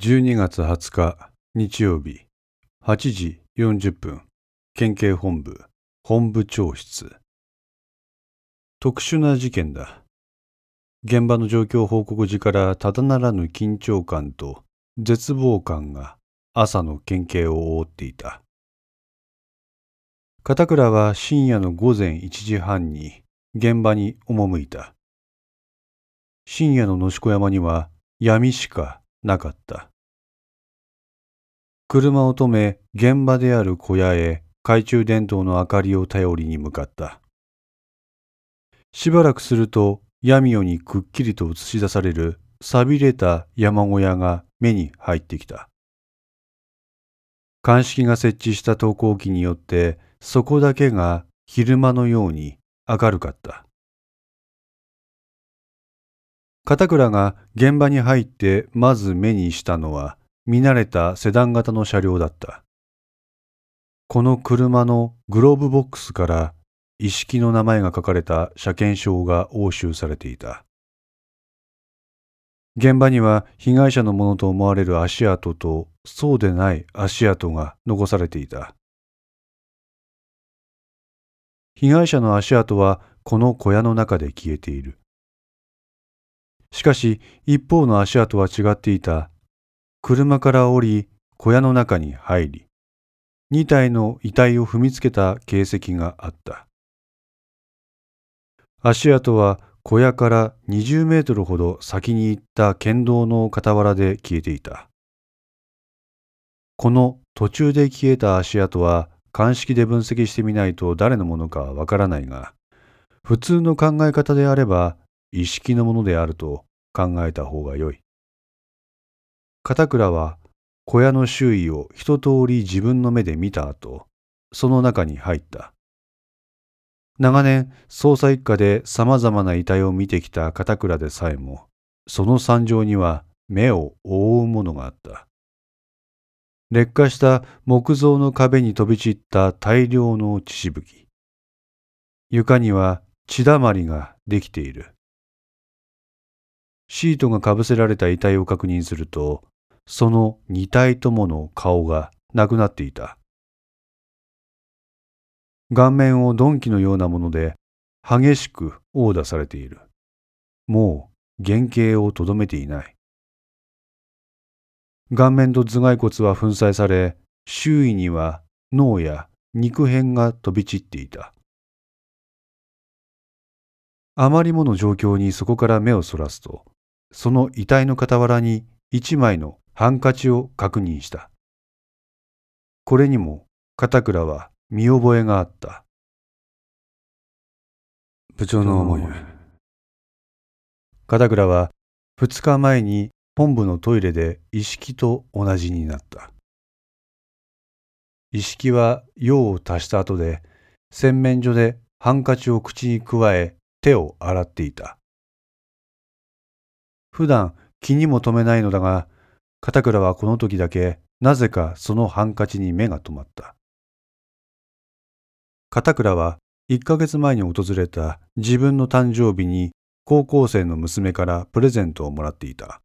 12月20日日曜日8時40分県警本部本部長室。特殊な事件だ。現場の状況報告時からただならぬ緊張感と絶望感が朝の県警を覆っていた。片倉は深夜の午前1時半に現場に赴いた。深夜の野子山には闇しかなかった。車を止め、現場である小屋へ懐中電灯の明かりを頼りに向かった。しばらくすると、闇夜にくっきりと映し出される錆びれた山小屋が目に入ってきた。鑑識が設置した投光器によって、そこだけが昼間のように明るかった。片倉が現場に入ってまず目にしたのは見慣れたセダン型の車両だった。この車のグローブボックスから一式の名前が書かれた車検証が押収されていた。現場には被害者のものと思われる足跡とそうでない足跡が残されていた。被害者の足跡はこの小屋の中で消えている。しかし一方の足跡は違っていた。車から降り小屋の中に入り、二体の遺体を踏みつけた形跡があった。足跡は小屋から20メートルほど先に行った県道の傍らで消えていた。この途中で消えた足跡は鑑識で分析してみないと誰のものかわからないが、普通の考え方であれば意識のものであると考えた方がよい。片倉は小屋の周囲を一通り自分の目で見た後、その中に入った。長年、捜査一課で様々な遺体を見てきた片倉でさえも、その惨状には目を覆うものがあった。劣化した木造の壁に飛び散った大量の血しぶき。床には血だまりができている。シートがかぶせられた遺体を確認すると、その二体ともの顔がなくなっていた。顔面を鈍器のようなもので激しく殴打されている。もう原型をとどめていない。顔面と頭蓋骨は粉砕され、周囲には脳や肉片が飛び散っていた。あまりもの状況にそこから目をそらすと、その遺体の傍らに一枚のハンカチを確認した。これにも片倉は見覚えがあった。部長の思い。片倉は二日前に本部のトイレで意識と同じになった。意識は用を足した後で洗面所でハンカチを口にくわえ手を洗っていた。普段気にも留めないのだが、片倉はこの時だけなぜかそのハンカチに目が止まった。片倉は1ヶ月前に訪れた自分の誕生日に高校生の娘からプレゼントをもらっていた。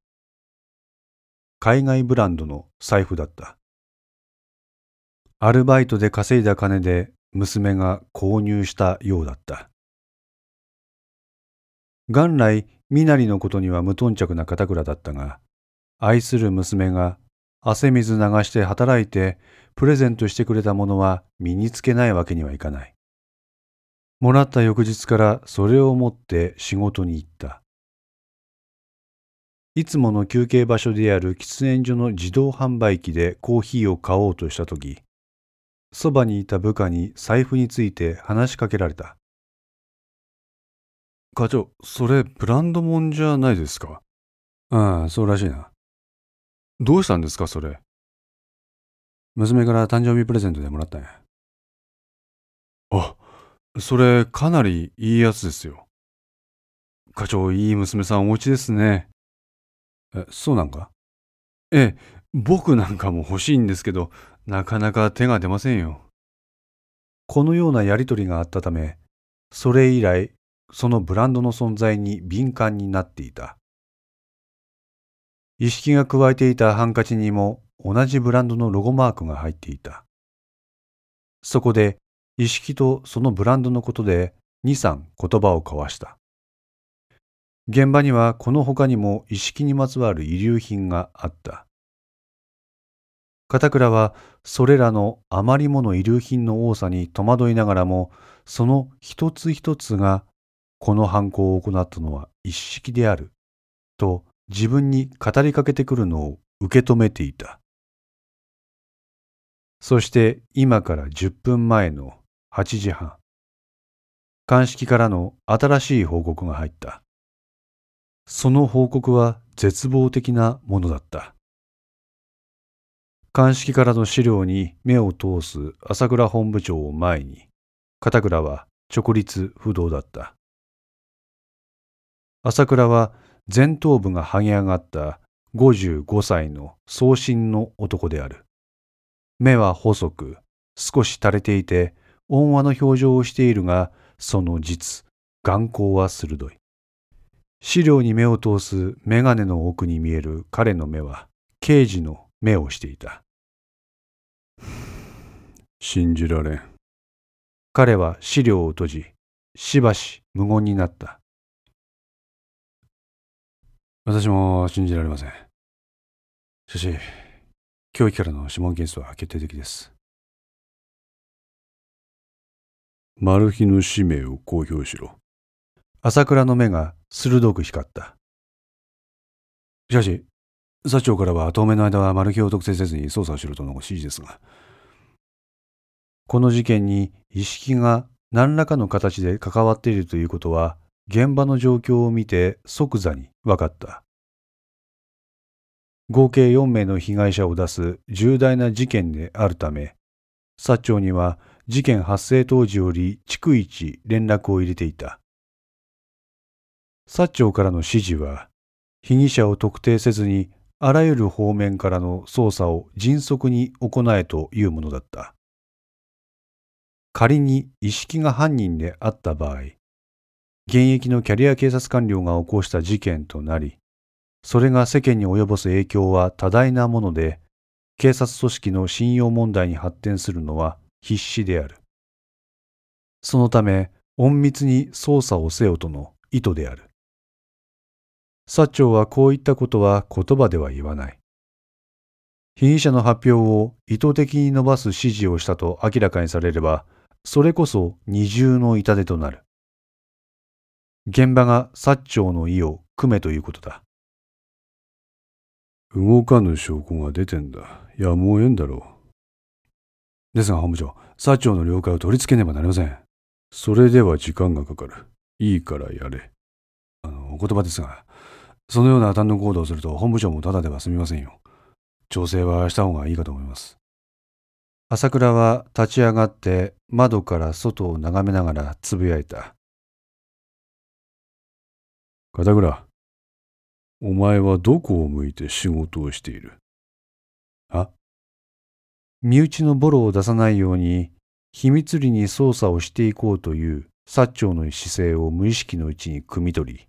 海外ブランドの財布だった。アルバイトで稼いだ金で娘が購入したようだった。元来身なりのことには無頓着な片倉だったが、愛する娘が汗水流して働いてプレゼントしてくれたものは身につけないわけにはいかない。もらった翌日からそれを持って仕事に行った。いつもの休憩場所である喫煙所の自動販売機でコーヒーを買おうとしたとき、そばにいた部下に財布について話しかけられた。課長、それブランドもんじゃないですか？ああ、そうらしいな。どうしたんですか、それ？娘から誕生日プレゼントでもらったんや。あ、それかなりいいやつですよ。課長、いい娘さんお持ちですね。え、そうなんか？ええ、僕なんかも欲しいんですけど、なかなか手が出ませんよ。このようなやりとりがあったため、それ以来そのブランドの存在に敏感になっていた。一式が加えていたハンカチにも同じブランドのロゴマークが入っていた。そこで一式とそのブランドのことで2、3言葉を交わした。現場にはこの他にも一式にまつわる遺留品があった。片倉はそれらのあまりもの遺留品の多さに戸惑いながらも、その一つ一つがこの犯行を行ったのは一式であると自分に語りかけてくるのを受け止めていた。そして今から10分前の8時半、鑑識からの新しい報告が入った。その報告は絶望的なものだった。鑑識からの資料に目を通す朝倉本部長を前に、片倉は直立不動だった。朝倉は前頭部が剥げ上がった55歳の送信の男である。目は細く、少し垂れていて、温和の表情をしているが、その実、眼光は鋭い。資料に目を通す眼鏡の奥に見える彼の目は、刑事の目をしていた。信じられん。彼は資料を閉じ、しばし無言になった。私も信じられません。しかし、教育からの指紋件数は決定的です。マル秘の氏名を公表しろ。朝倉の目が鋭く光った。しかし、社長からは当面の間はマル秘を特定せずに捜査をしろとの指示ですが。この事件に意識が何らかの形で関わっているということは、現場の状況を見て即座に分かった。合計4名の被害者を出す重大な事件であるため、薩長には事件発生当時より逐一連絡を入れていた。薩長からの指示は、被疑者を特定せずにあらゆる方面からの捜査を迅速に行えというものだった。仮に意識が犯人であった場合、現役のキャリア警察官僚が起こした事件となり、それが世間に及ぼす影響は多大なもので、警察組織の信用問題に発展するのは必至である。そのため、隠密に捜査をせよとの意図である。薩長はこういったことは言葉では言わない。被疑者の発表を意図的に伸ばす指示をしたと明らかにされれば、それこそ二重の痛手となる。現場が薩長の意を組めということだ。動かぬ証拠が出てんだ。やむを得んだろう。ですが本部長、薩長の了解を取り付けねばなりません。それでは時間がかかる。いいからやれ。あの、お言葉ですが、そのような単独行動をすると本部長もただでは済みませんよ。調整はした方がいいかと思います。朝倉は立ち上がって窓から外を眺めながらつぶやいた。片倉、お前はどこを向いて仕事をしている？あ？身内のボロを出さないように秘密裏に捜査をしていこうという薩長の姿勢を無意識のうちに汲み取り、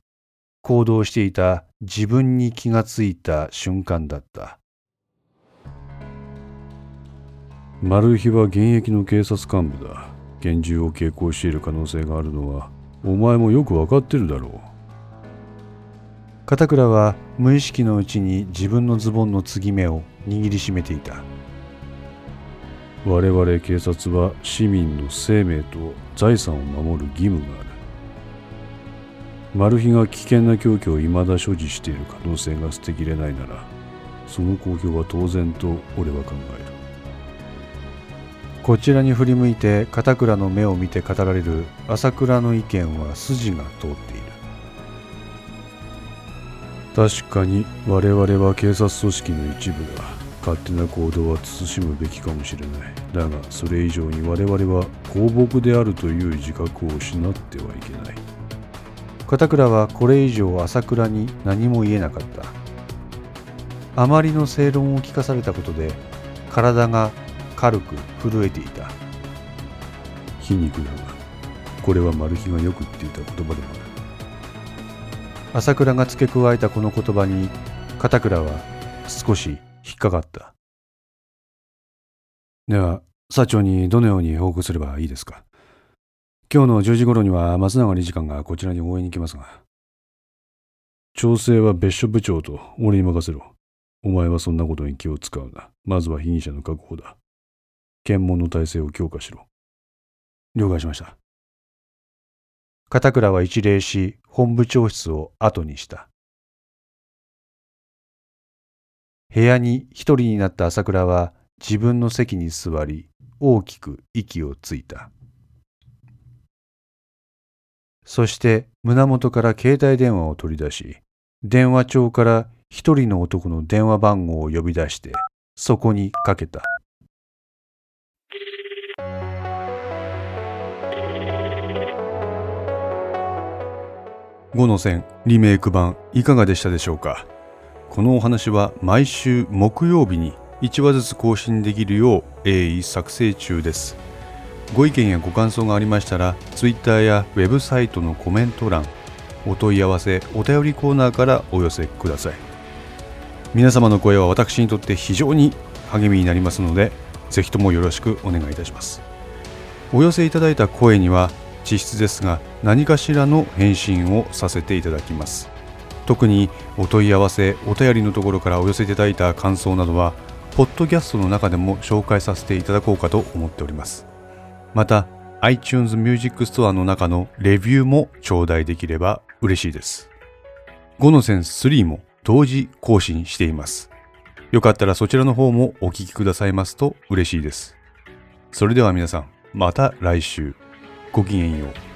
行動していた自分に気がついた瞬間だった。マルヒは現役の警察幹部だ。拳銃を携行している可能性があるのは、お前もよくわかってるだろう。片倉は無意識のうちに自分のズボンの継ぎ目を握りしめていた。我々警察は市民の生命と財産を守る義務がある。マルヒが危険な凶器を未だ所持している可能性が捨てきれないならその公表は当然と俺は考える。こちらに振り向いて片倉の目を見て語られる朝倉の意見は筋が通っている確かに我々は警察組織の一部だ。勝手な行動は慎むべきかもしれない。だがそれ以上に我々は公僕であるという自覚を失ってはいけない。片倉はこれ以上朝倉に何も言えなかった。あまりの正論を聞かされたことで体が軽く震えていた。皮肉だがこれはマルヒがよく言っていた言葉でもある朝倉が付け加えたこの言葉に片倉は少し引っかかった。では、社長にどのように報告すればいいですか？今日の10時頃には松永理事官がこちらに応援に来ますが。調整は別所部長と俺に任せろ。お前はそんなことに気を使うな。まずは被疑者の確保だ。検問の体制を強化しろ。了解しました。片倉は一礼し、本部長室を後にした。部屋に一人になった朝倉は自分の席に座り、大きく息をついた。そして胸元から携帯電話を取り出し、電話帳から一人の男の電話番号を呼び出して、そこにかけた。5の線リメイク版いかがでしたでしょうか？このお話は毎週木曜日に1話ずつ更新できるよう鋭意作成中です。ご意見やご感想がありましたら Twitter やウェブサイトのコメント欄お問い合わせお便りコーナーからお寄せください。皆様の声は私にとって非常に励みになりますのでぜひともよろしくお願いいたします。お寄せいただいた声には実質ですが何かしらの返信をさせていただきます。特にお問い合わせお便りのところからお寄せいただいた感想などはポッドキャストの中でも紹介させていただこうかと思っております。また iTunes Music Store の中のレビューも頂戴できれば嬉しいです。5のセンス3も同時更新しています。よかったらそちらの方もお聴きくださいますと嬉しいです。それでは皆さんまた来週。ごきげんよう。